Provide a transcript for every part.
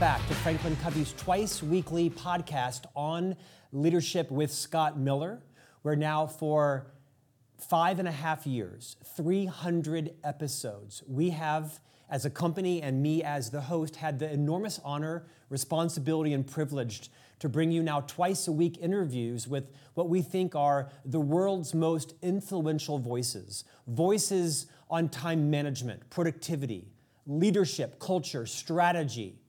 back to Franklin Covey's twice weekly podcast on leadership with Scott Miller. We're now for five and a half years, 300 episodes. We have, as a company and me as the host, had the enormous honor, responsibility, and privilege to bring you now twice a week interviews with what we think are the world's most influential voices. Voices on time management, productivity, leadership, culture, strategy,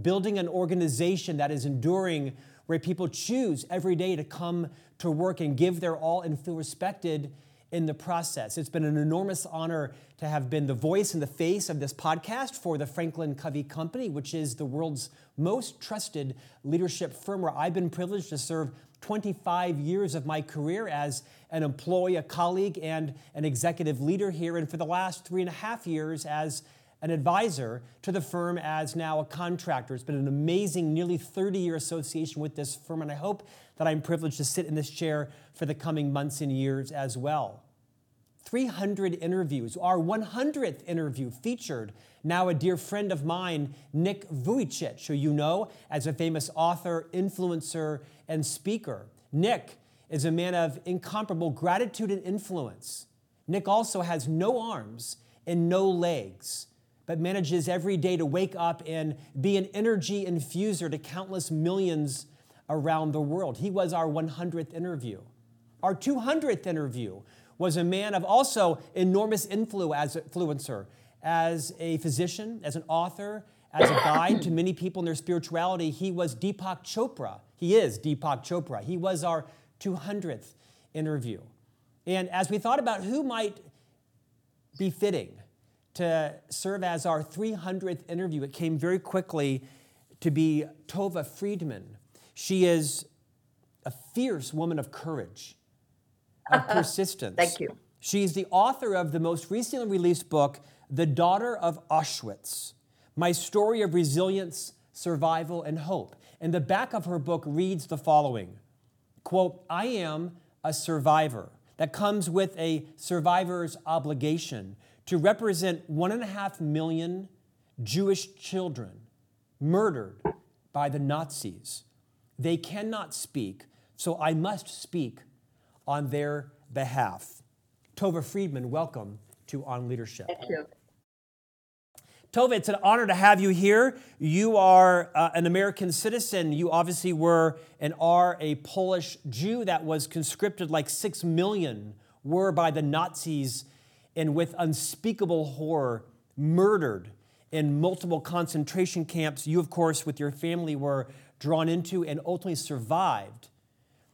building an organization that is enduring where people choose every day to come to work and give their all and feel respected in the process. It's been an enormous honor to have been the voice and the face of this podcast for the Franklin Covey Company, which is the world's most trusted leadership firm where I've been privileged to serve 25 years of my career as an employee, a colleague, and an executive leader here, and for the last three and a half years as an advisor to the firm as now a contractor. It's been an amazing, nearly 30 year association with this firm, and I hope that I'm privileged to sit in this chair for the coming months and years as well. 300 interviews. Our 100th interview featured now a dear friend of mine, Nick Vujicic, who you know as a famous author, influencer, and speaker. Nick is a man of incomparable gratitude and influence. Nick also has no arms and no legs but manages every day to wake up and be an energy infuser to countless millions around the world. He was our 100th interview. Our 200th interview was a man of also enormous influencer as a physician, as an author, as a guide to many people in their spirituality. He was Deepak Chopra. He is Deepak Chopra. He was our 200th interview. And as we thought about who might be fitting to serve as our 300th interview. It came very quickly to be Tova Friedman. She is a fierce woman of courage, of persistence. Thank you. She's the author of the most recently released book, The Daughter of Auschwitz My Story of Resilience, Survival, and Hope. And the back of her book reads the following quote, I am a survivor. That comes with a survivor's obligation to represent one and a half million Jewish children murdered by the Nazis. They cannot speak, so I must speak on their behalf. Tova Friedman, welcome to On Leadership. Thank you. Tova, it's an honor to have you here. You are uh, an American citizen. You obviously were and are a Polish Jew that was conscripted, like six million were by the Nazis and with unspeakable horror murdered in multiple concentration camps. You, of course, with your family, were drawn into and ultimately survived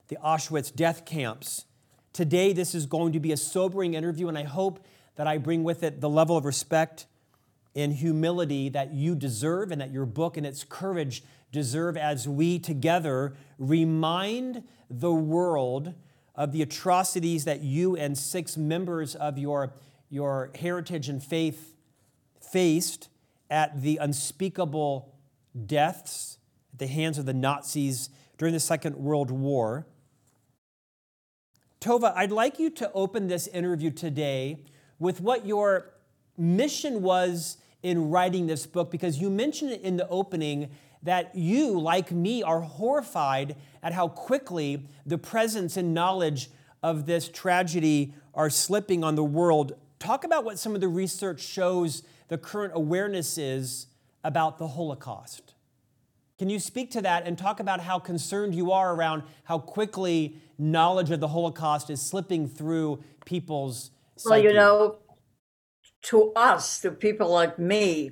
the Auschwitz death camps. Today, this is going to be a sobering interview, and I hope that I bring with it the level of respect and humility that you deserve and that your book and its courage deserve as we together remind the world of the atrocities that you and six members of your your heritage and faith faced at the unspeakable deaths at the hands of the Nazis during the Second World War. Tova, I'd like you to open this interview today with what your mission was in writing this book, because you mentioned in the opening that you, like me, are horrified at how quickly the presence and knowledge of this tragedy are slipping on the world Talk about what some of the research shows the current awareness is about the Holocaust. Can you speak to that and talk about how concerned you are around how quickly knowledge of the Holocaust is slipping through people's psyche? Well, you know, to us, to people like me,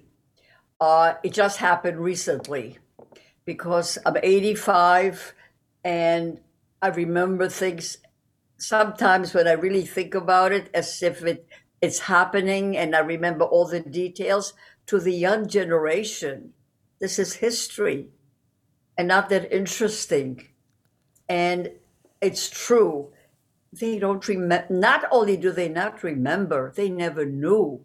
uh, it just happened recently because I'm 85 and I remember things sometimes when I really think about it as if it it's happening and I remember all the details. To the young generation, this is history and not that interesting. And it's true. They don't remember, not only do they not remember, they never knew.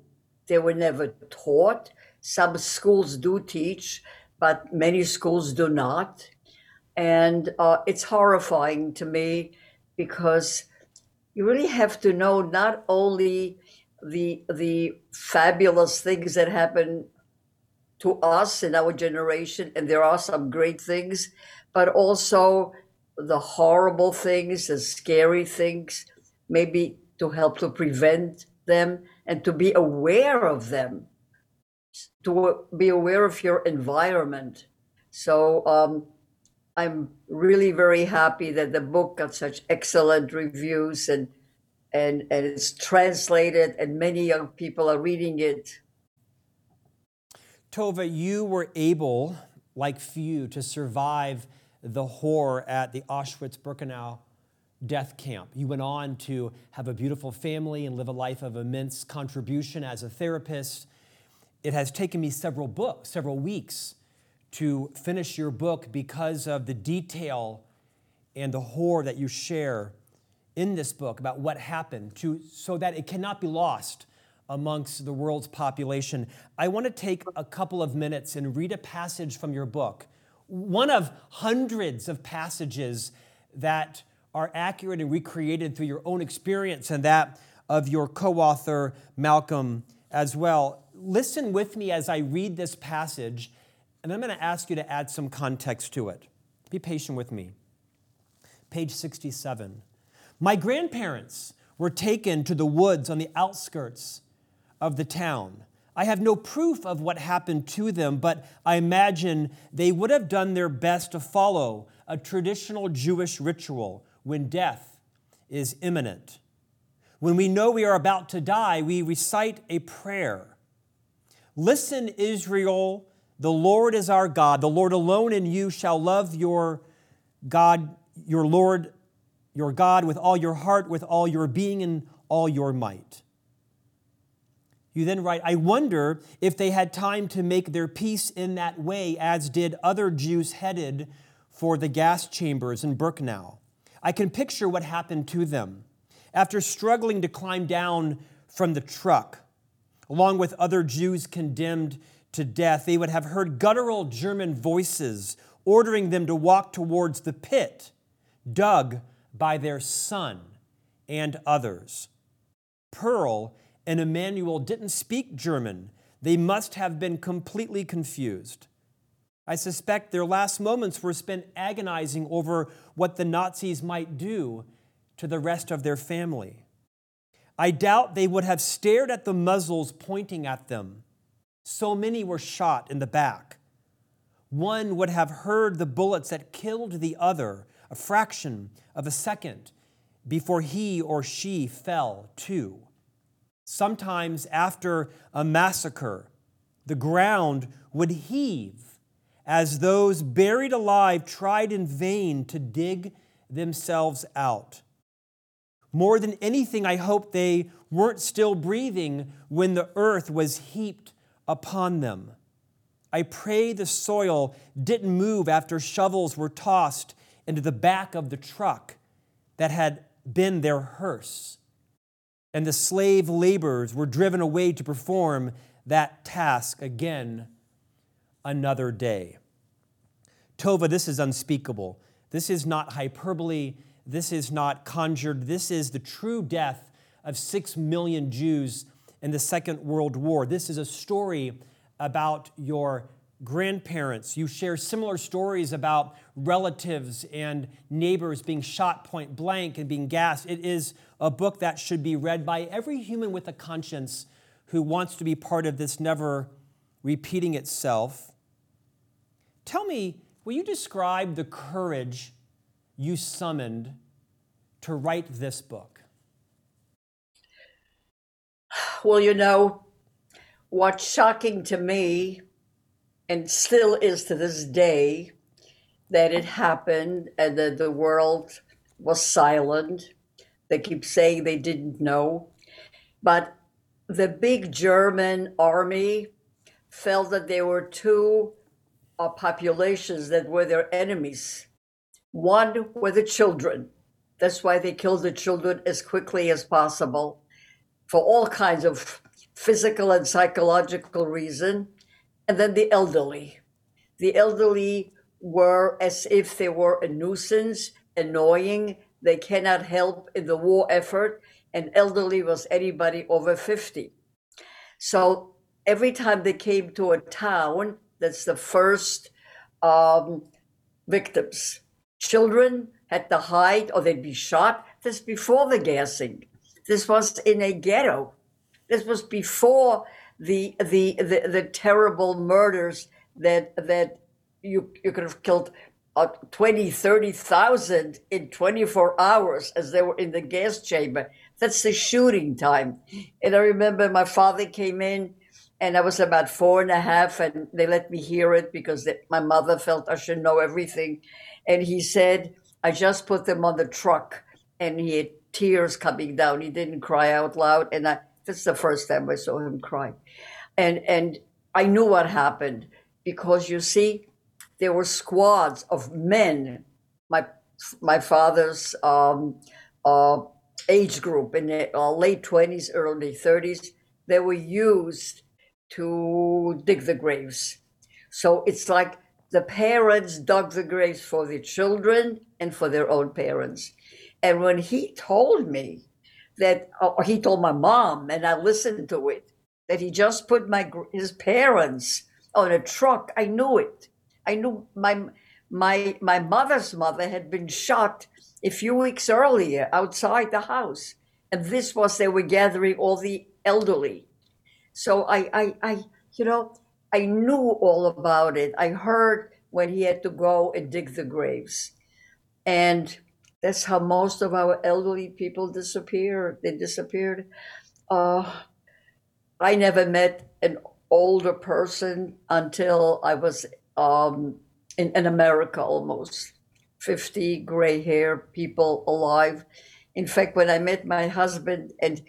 They were never taught. Some schools do teach, but many schools do not. And uh, it's horrifying to me because you really have to know not only the the fabulous things that happen to us in our generation, and there are some great things, but also the horrible things, the scary things, maybe to help to prevent them and to be aware of them, to be aware of your environment. So um, I'm really very happy that the book got such excellent reviews and and and it's translated and many young people are reading it. Tova, you were able, like few, to survive the horror at the Auschwitz-Birkenau death camp. You went on to have a beautiful family and live a life of immense contribution as a therapist. It has taken me several books, several weeks to finish your book because of the detail and the horror that you share in this book about what happened to so that it cannot be lost amongst the world's population. I want to take a couple of minutes and read a passage from your book. One of hundreds of passages that are accurate and recreated through your own experience and that of your co author, Malcolm, as well. Listen with me as I read this passage, and I'm going to ask you to add some context to it. Be patient with me. Page 67. My grandparents were taken to the woods on the outskirts of the town. I have no proof of what happened to them, but I imagine they would have done their best to follow a traditional Jewish ritual when death is imminent. When we know we are about to die, we recite a prayer. Listen, Israel, the Lord is our God. The Lord alone in you shall love your God, your Lord, your God with all your heart, with all your being, and all your might. You then write, I wonder if they had time to make their peace in that way, as did other Jews headed for the gas chambers in Birkenau. I can picture what happened to them. After struggling to climb down from the truck, along with other Jews condemned to death, they would have heard guttural German voices ordering them to walk towards the pit dug by their son and others. Pearl and Emmanuel didn't speak German. They must have been completely confused. I suspect their last moments were spent agonizing over what the Nazis might do to the rest of their family. I doubt they would have stared at the muzzles pointing at them. So many were shot in the back. One would have heard the bullets that killed the other a fraction of a second before he or she fell too. Sometimes after a massacre, the ground would heave as those buried alive tried in vain to dig themselves out. More than anything, I hope they weren't still breathing when the earth was heaped upon them. I pray the soil didn't move after shovels were tossed into the back of the truck that had been their hearse, and the slave laborers were driven away to perform that task again another day. Tova, this is unspeakable. This is not hyperbole. This is not conjured. This is the true death of six million Jews in the Second World War. This is a story about your grandparents. You share similar stories about relatives and neighbors being shot point blank and being gassed. It is a book that should be read by every human with a conscience who wants to be part of this never repeating itself. Tell me, will you describe the courage you summoned to write this book? Well, you know, what's shocking to me, and still is to this day, that it happened and that the world was silent. They keep saying they didn't know. But the big German army felt that there were two uh, populations that were their enemies. One were the children. That's why they killed the children as quickly as possible for all kinds of physical and psychological reason. And then the elderly. The elderly were as if they were a nuisance, annoying. They cannot help in the war effort. And elderly was anybody over 50. So every time they came to a town, that's the first um, victims. Children had to hide or they'd be shot. This before the gassing. This was in a ghetto. This was before the the the, the terrible murders that that you you could have killed uh, 20, 30,000 in 24 hours as they were in the gas chamber. That's the shooting time. And I remember my father came in and I was about four and a half, and they let me hear it because they, my mother felt I should know everything. And he said, I just put them on the truck, and he had tears coming down. He didn't cry out loud, and I, that's the first time I saw him cry. And and I knew what happened because you see, there were squads of men, my my father's um, uh, age group in the uh, late twenties, early thirties. They were used to dig the graves. So it's like the parents dug the graves for the children and for their own parents. And when he told me that, or he told my mom, and I listened to it, that he just put my his parents on a truck, I knew it. I knew my my my mother's mother had been shot a few weeks earlier outside the house, and this was they were gathering all the elderly so I, I, I, you know, I knew all about it. I heard when he had to go and dig the graves. And that's how most of our elderly people disappeared. They disappeared. Uh, I never met an older person until I was um, in, in America almost. 50 gray hair people alive. In fact, when I met my husband and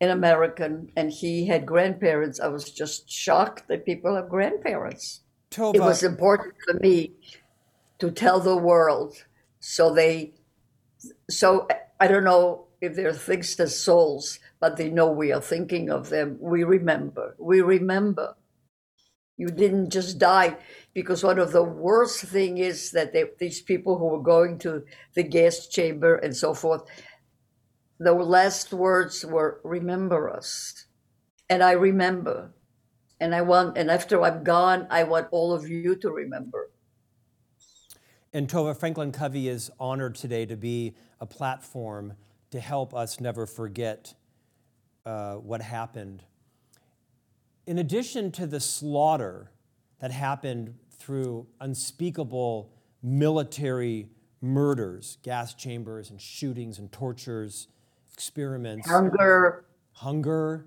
an American, and he had grandparents. I was just shocked that people have grandparents. Tova. It was important for me to tell the world, so they, so I don't know if they're things as souls, but they know we are thinking of them. We remember. We remember. You didn't just die because one of the worst thing is that they, these people who were going to the gas chamber and so forth, the last words were remember us and i remember and i want and after i'm gone i want all of you to remember and tova franklin covey is honored today to be a platform to help us never forget uh, what happened. In addition to the slaughter that happened through unspeakable military murders gas chambers and shootings and tortures experiments, hunger, hunger,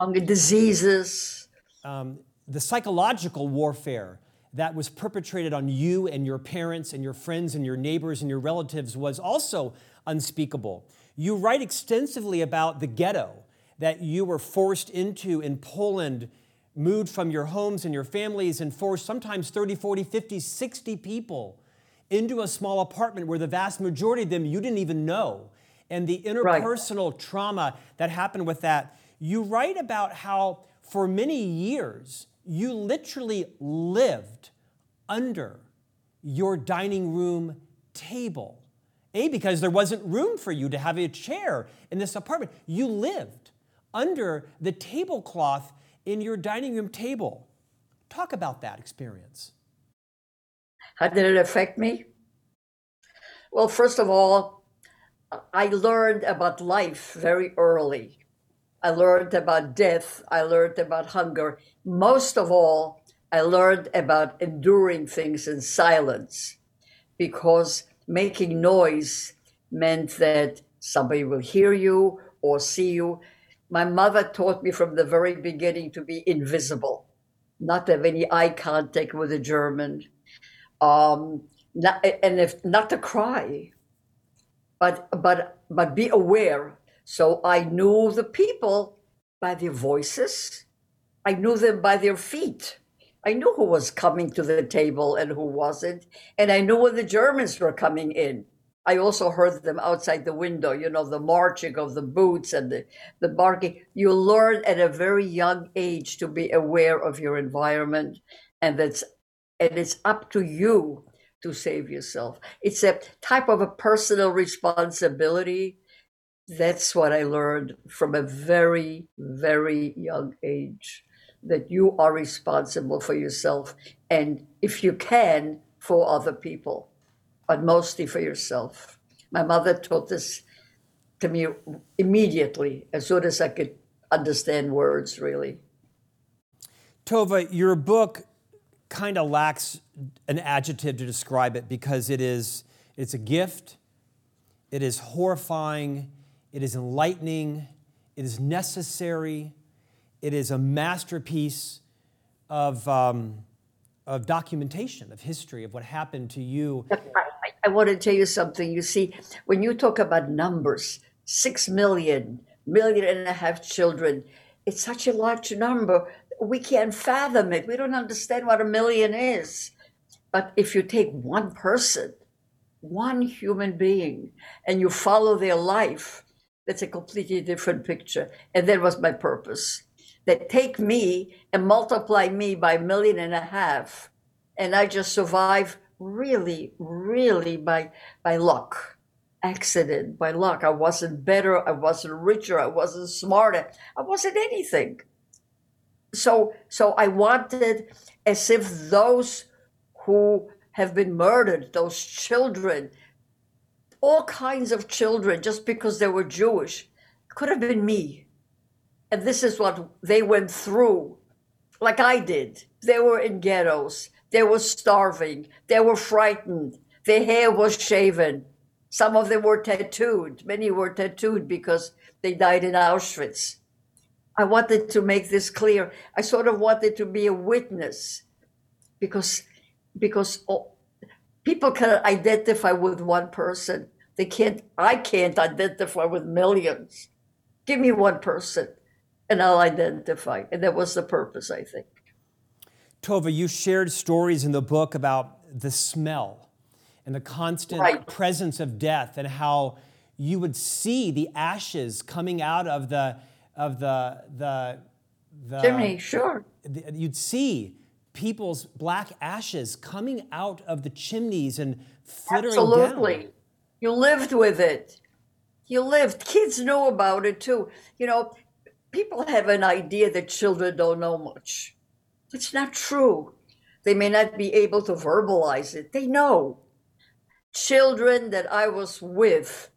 hunger diseases, um, the psychological warfare that was perpetrated on you and your parents and your friends and your neighbors and your relatives was also unspeakable. You write extensively about the ghetto that you were forced into in Poland, moved from your homes and your families, and forced sometimes 30, 40, 50, 60 people into a small apartment where the vast majority of them you didn't even know and the interpersonal right. trauma that happened with that. You write about how for many years you literally lived under your dining room table. A, because there wasn't room for you to have a chair in this apartment. You lived under the tablecloth in your dining room table. Talk about that experience. How did it affect me? Well, first of all, I learned about life very early. I learned about death. I learned about hunger. Most of all, I learned about enduring things in silence because making noise meant that somebody will hear you or see you. My mother taught me from the very beginning to be invisible, not have any eye contact with a German, um, not, and if not to cry but but but be aware. So I knew the people by their voices. I knew them by their feet. I knew who was coming to the table and who wasn't. And I knew when the Germans were coming in. I also heard them outside the window, you know, the marching of the boots and the, the barking. You learn at a very young age to be aware of your environment. And that's and it's up to you to save yourself. It's a type of a personal responsibility. That's what I learned from a very, very young age. that you are responsible for yourself and if you can for other people but mostly for yourself. My mother taught this to me immediately as soon as i could understand words really. Tova your book kind of lacks an adjective to describe it because it is it's a gift. It is horrifying it is enlightening it is necessary it is a masterpiece of, um, of documentation, of history, of what happened to you. I, I want to tell you something. You see, when you talk about numbers, six million, million and a half children, it's such a large number. We can't fathom it. We don't understand what a million is. But if you take one person, one human being, and you follow their life, that's a completely different picture. And that was my purpose that take me and multiply me by a million and a half. And I just survive really, really by by luck, accident, by luck. I wasn't better, I wasn't richer, I wasn't smarter, I wasn't anything. So so I wanted as if those who have been murdered, those children, all kinds of children, just because they were Jewish, could have been me and this is what they went through, like I did. They were in ghettos, they were starving, they were frightened, their hair was shaven. Some of them were tattooed. Many were tattooed because they died in Auschwitz. I wanted to make this clear. I sort of wanted to be a witness because because people can identify with one person. They can't I can't identify with millions. Give me one person and I'll identify. And that was the purpose, I think. Tova, you shared stories in the book about the smell and the constant right. presence of death and how you would see the ashes coming out of the of the the, the chimney, sure. The, you'd see people's black ashes coming out of the chimneys and flittering Absolutely. down. You lived with it. You lived. Kids know about it too. You know, people have an idea that children don't know much. It's not true. They may not be able to verbalize it. They know. Children that I was with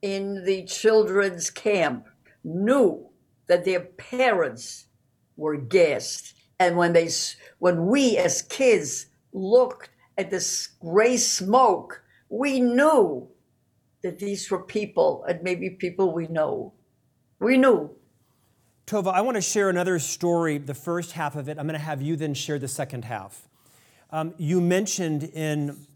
in the children's camp knew that their parents were gassed. And when they when we as kids looked at this gray smoke, we knew that these were people and maybe people we know. We knew Tova, I want to share another story, the first half of it. I'm going to have you then share the second half. Um, you mentioned in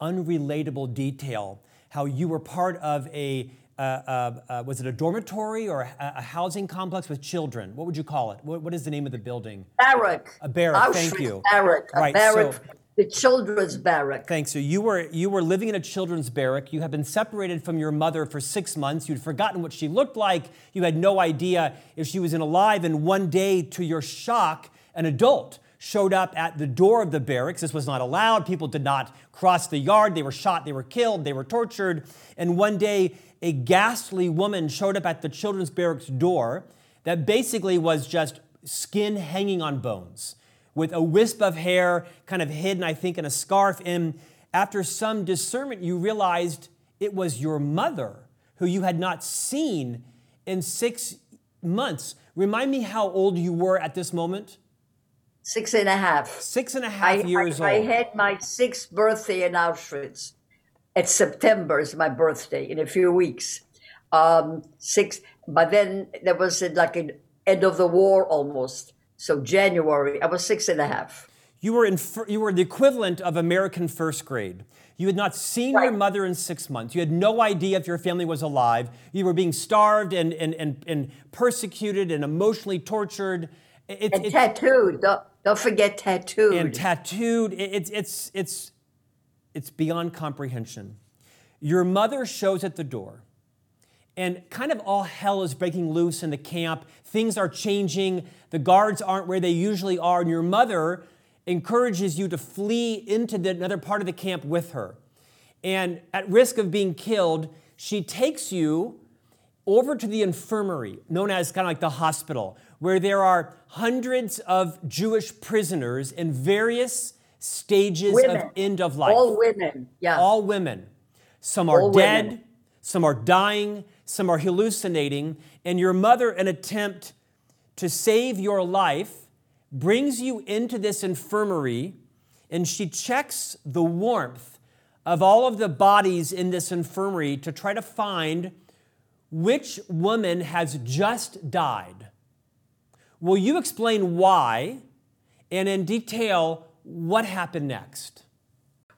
unrelatable detail how you were part of a, uh, uh, uh, was it a dormitory or a, a, housing complex with children? What would you call it? what, what is the name of the building? Barrack. A barrack, Auschwitz thank you. Barrack. A right, barrack. So, the children's barrack. Thanks. So you were you were living in a children's barrack. You had been separated from your mother for six months. You'd forgotten what she looked like. You had no idea if she was in alive. And one day, to your shock, an adult showed up at the door of the barracks. This was not allowed. People did not cross the yard. They were shot. They were killed. They were tortured. And one day, a ghastly woman showed up at the children's barracks door that basically was just skin hanging on bones with a wisp of hair kind of hidden, I think, in a scarf. And after some discernment, you realized it was your mother who you had not seen in six months. Remind me how old you were at this moment? Six and a half. Six and a half I, years I, old. I had my sixth birthday in Auschwitz. At September is my birthday in a few weeks. Um, six, but then there was like an end of the war almost. So January, I was six and a half. You were in you were the equivalent of American first grade. You had not seen right. your mother in six months. You had no idea if your family was alive. You were being starved and, and, and, and persecuted and emotionally tortured. It, and tattooed. Don't, don't forget tattooed. And tattooed. It, it's, it's, it's, it's beyond comprehension. Your mother shows at the door and kind of all hell is breaking loose in the camp. Things are changing. The guards aren't where they usually are. And your mother encourages you to flee into the, another part of the camp with her. And at risk of being killed, she takes you over to the infirmary, known as kind of like the hospital, where there are hundreds of Jewish prisoners in various stages Women. of end of life. All women. Yeah. All women. Some are All dead, women. some are dying, some are hallucinating, and your mother, an attempt to save your life, brings you into this infirmary and she checks the warmth of all of the bodies in this infirmary to try to find which woman has just died. Will you explain why and in detail what happened next?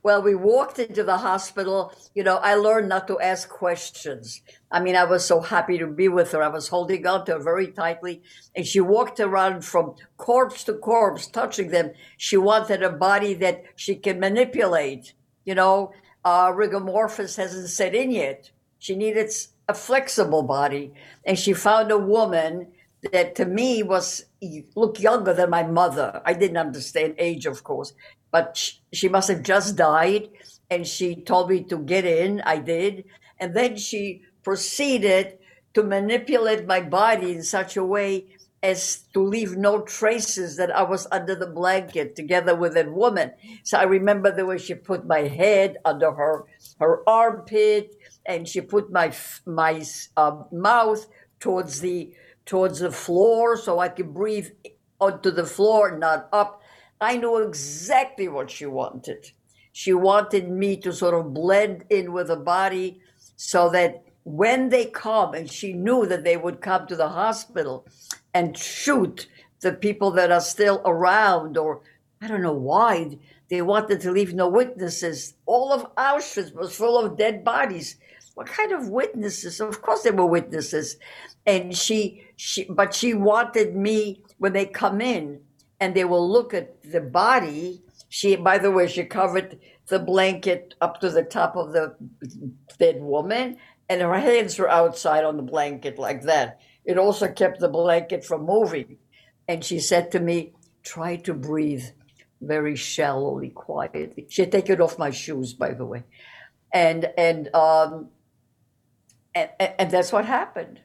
Well, we walked into the hospital. You know, I learned not to ask questions. I mean, I was so happy to be with her. I was holding on to her very tightly. And she walked around from corpse to corpse, touching them. She wanted a body that she can manipulate. You know, uh, rigor mortis hasn't set in yet. She needed a flexible body. And she found a woman that to me was looked younger than my mother. I didn't understand age, of course, but sh- she must have just died. And she told me to get in. I did. And then she proceeded to manipulate my body in such a way as to leave no traces that I was under the blanket together with that woman. So I remember the way she put my head under her her armpit, and she put my my uh, mouth towards the towards the floor so I could breathe onto the floor, not up. I knew exactly what she wanted. She wanted me to sort of blend in with the body so that when they come, and she knew that they would come to the hospital and shoot the people that are still around, or I don't know why they wanted to leave no witnesses. All of Auschwitz was full of dead bodies. What kind of witnesses? Of course, there were witnesses, and she, she, but she wanted me when they come in and they will look at the body. She, by the way, she covered the blanket up to the top of the dead woman, and her hands were outside on the blanket like that. It also kept the blanket from moving. And she said to me, Try to breathe very shallowly, quietly. She had taken off my shoes, by the way. And, and, um, and, and that's what happened.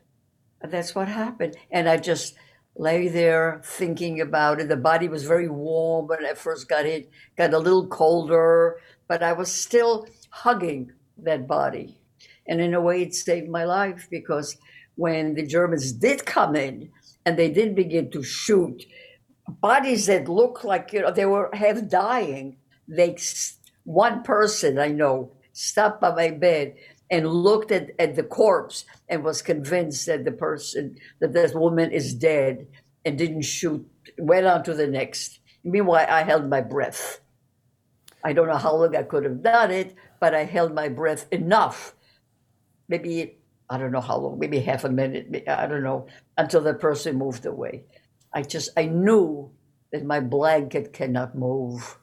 That's what happened. And I just lay there thinking about it. The body was very warm when I first got it, got a little colder, but I was still hugging that body. And in a way, it saved my life because when the Germans did come in and they did begin to shoot bodies that looked like you know they were half dying, they one person I know stopped by my bed and looked at, at the corpse and was convinced that the person that this woman is dead and didn't shoot went on to the next. Meanwhile i held my breath. I don't know how long i could have done it but i held my breath enough. Maybe i don't know how long maybe half a minute i don't know until the person moved away. I just i knew that my blanket cannot move.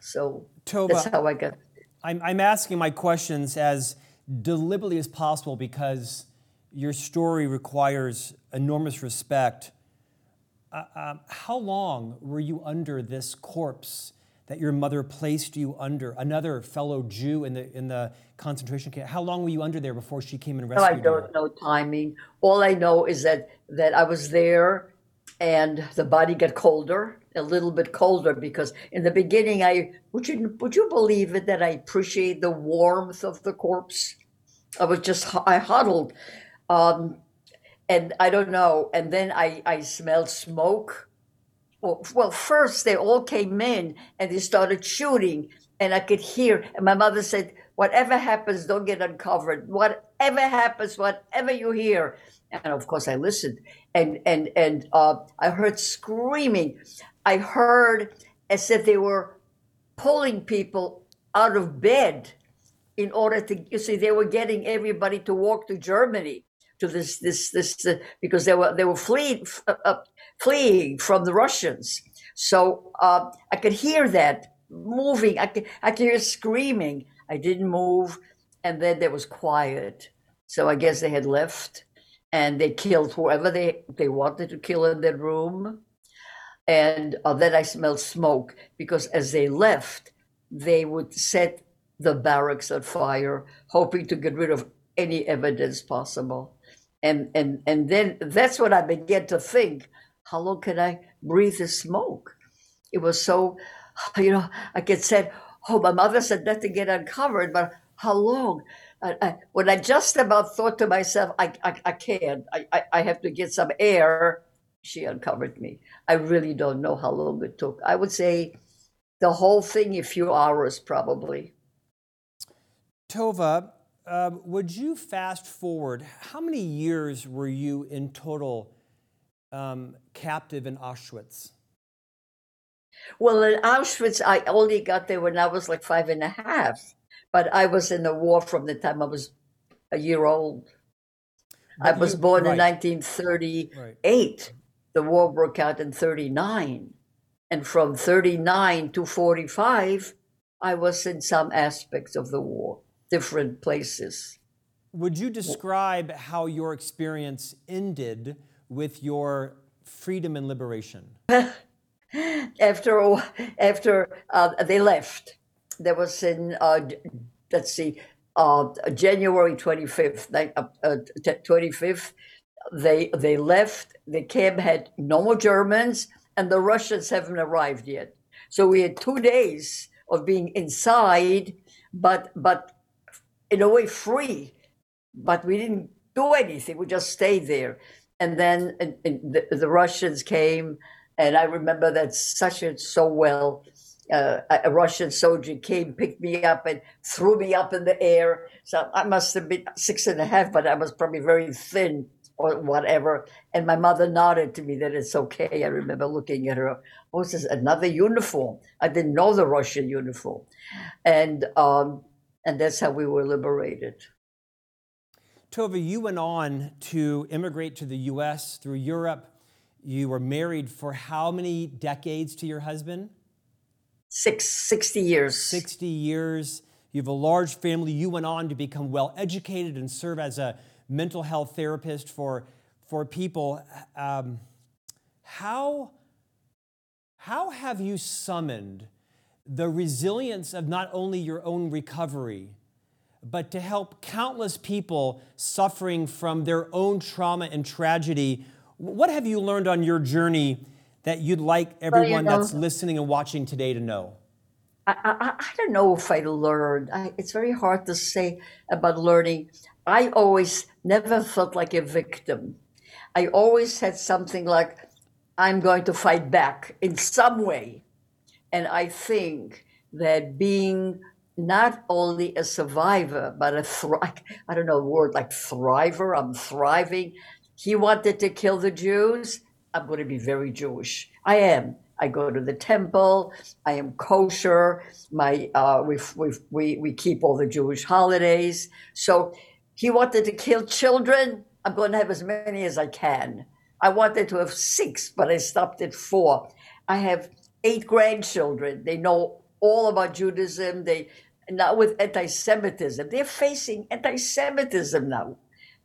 So Tova, that's how i got I'm, I'm asking my questions as deliberately as possible because your story requires enormous respect. Uh, um, how long were you under this corpse that your mother placed you under? Another fellow Jew in the in the concentration camp. How long were you under there before she came and rescued I don't you? know timing. All I know is that that I was there and the body got colder, a little bit colder because in the beginning I would you would you believe it that I appreciate the warmth of the corpse? I was just I huddled. Um and I don't know, and then I I smelled smoke. Well, well, first they all came in and they started shooting, and I could hear. And my mother said, "Whatever happens, don't get uncovered. Whatever happens, whatever you hear." And of course, I listened, and and and uh, I heard screaming. I heard as if they were pulling people out of bed in order to. You see, they were getting everybody to walk to Germany to this this this uh, because they were they were fleeing uh, uh, fleeing from the Russians. So uh, I could hear that moving. I could I could hear screaming. I didn't move, and then there was quiet. So I guess they had left, and they killed whoever they they wanted to kill in their room. And uh, then I smelled smoke because as they left, they would set the barracks on fire, hoping to get rid of any evidence possible. And, and, and then that's when I began to think, how long can I breathe the smoke? It was so, you know, I could say, oh, my mother said not to get uncovered, but how long? I, I, when I just about thought to myself, I, I, I can't, I, I, have to get some air, she uncovered me. I really don't know how long it took. I would say the whole thing, a few hours probably. Tova, um, would you fast forward? How many years were you in total um, captive in Auschwitz? Well, in Auschwitz, I only got there when I was like five and a half, but I was in the war from the time I was a year old. But I was you, born right. in 1938. Right. The war broke out in 39. And from 39 to 45, I was in some aspects of the war, different places. Would you describe how your experience ended with your freedom and liberation? after after uh, they left, there was in uh, let's see, uh, January twenty fifth, uh, uh, twenty fifth. They they left. The camp had no more Germans and the Russians haven't arrived yet. So we had two days of being inside, but but in a way free. But we didn't do anything. We just stayed there. And then and, and the, the, Russians came, and I remember that such a so well. Uh, a Russian soldier came, picked me up, and threw me up in the air. So I must have been six and a half, but I was probably very thin or whatever. And my mother nodded to me that it's okay. I remember looking at her. Oh, this is another uniform. I didn't know the Russian uniform, and um, and that's how we were liberated. Tova, you went on to immigrate to the U.S. through Europe. You were married for how many decades to your husband? Six, 60 years. 60 years. You have a large family. You went on to become well educated and serve as a mental health therapist for, for people. Um, how, how have you summoned the resilience of not only your own recovery, but to help countless people suffering from their own trauma and tragedy? What have you learned on your journey that you'd like everyone well, you know, that's listening and watching today to know? I, I, I don't know if I learned. I, it's very hard to say about learning. I always never felt like a victim. I always had something like, I'm going to fight back in some way. And I think that being not only a survivor, but a thri- I don't know a word like thriver, I'm thriving. He wanted to kill the Jews. I'm going to be very Jewish. I am. I go to the temple. I am kosher. My uh, we we we keep all the Jewish holidays. So he wanted to kill children. I'm going to have as many as I can. I wanted to have six, but I stopped at four. I have eight grandchildren. They know all about Judaism. They now with anti-Semitism. They're facing anti-Semitism now.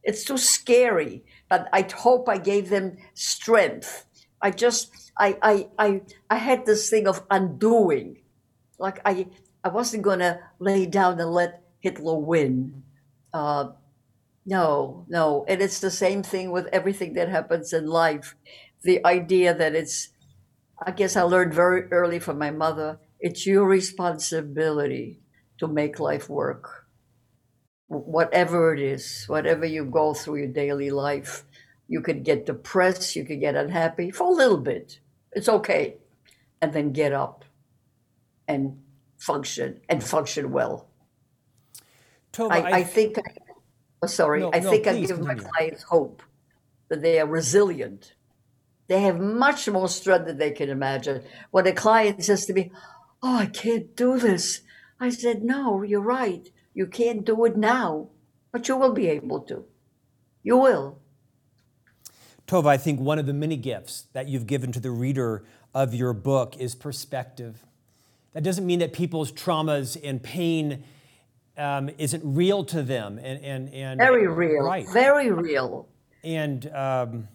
It's too scary. But I hope I gave them strength. I just I I I, I had this thing of undoing. Like I I wasn't gonna lay down and let Hitler win. Uh, no, no. And it's the same thing with everything that happens in life. The idea that it's, I guess I learned very early from my mother, it's your responsibility to make life work. Whatever it is, whatever you go through your daily life, you could get depressed, you could get unhappy for a little bit. It's okay. And then get up and function and function well. Tova, I, I, I, think, oh, sorry, no, I no, think I give continue. my clients hope that they are resilient. They have much more strength than they can imagine. When a client says to me, Oh, I can't do this, I said, No, you're right. You can't do it now, but you will be able to. You will. Tova, I think one of the many gifts that you've given to the reader of your book is perspective. That doesn't mean that people's traumas and pain um, isn't real to them and and and very real, right? Very real. And um,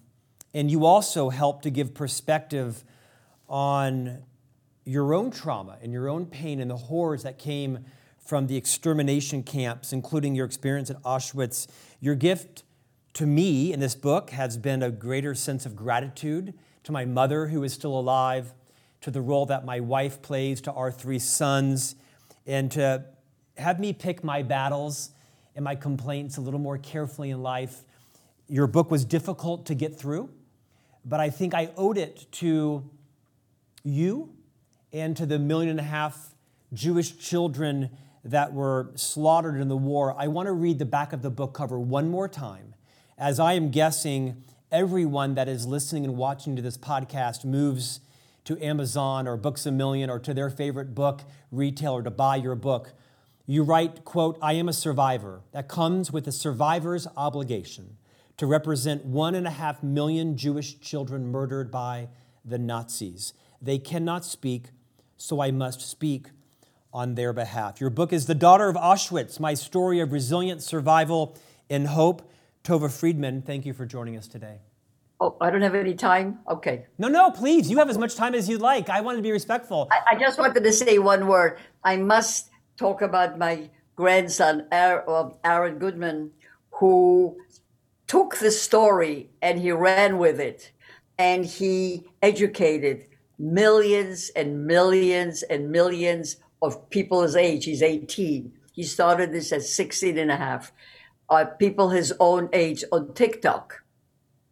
and you also help to give perspective on your own trauma and your own pain and the horrors that came from the extermination camps, including your experience at Auschwitz. Your gift to me in this book has been a greater sense of gratitude to my mother, who is still alive, to the role that my wife plays to our three sons, and to have me pick my battles and my complaints a little more carefully in life. Your book was difficult to get through, but I think I owed it to you and to the million and a half Jewish children that were slaughtered in the war. I want to read the back of the book cover one more time, as I am guessing everyone that is listening and watching to this podcast moves to Amazon or Books a Million or to their favorite book retailer to buy your book. You write, quote, I am a survivor. That comes with a survivor's obligation to represent one and a half million Jewish children murdered by the Nazis. They cannot speak, so I must speak on their behalf. Your book is The Daughter of Auschwitz My Story of Resilient Survival and Hope. Tova Friedman, thank you for joining us today. Oh, I don't have any time? Okay. No, no, please. You have as much time as you'd like. I wanted to be respectful. I, I just wanted to say one word. I must talk about my grandson, um, Aaron Goodman, who took the story and he ran with it and he educated millions and millions and millions of people his age. He's 18. He started this at 16 and a half. Uh, people his own age on TikTok.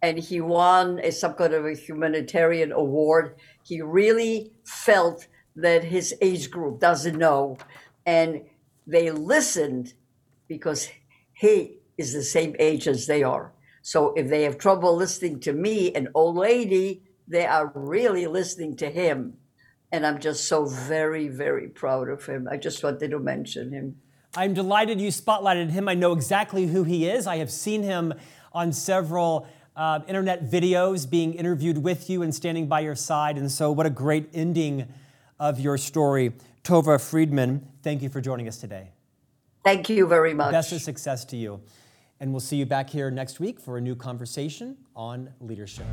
And he won a, some kind of a humanitarian award. He really felt that his age group doesn't know. And they listened because he is the same age as they are. So if they have trouble listening to me, an old lady, they are really listening to him. And I'm just so very, very proud of him. I just wanted to mention him. I'm delighted you spotlighted him. I know exactly who he is. I have seen him on several uh, internet videos being interviewed with you and standing by your side. And so, what a great ending of your story. Tova Friedman, thank you for joining us today. Thank you very much. Best of success to you. And we'll see you back here next week for a new conversation on leadership.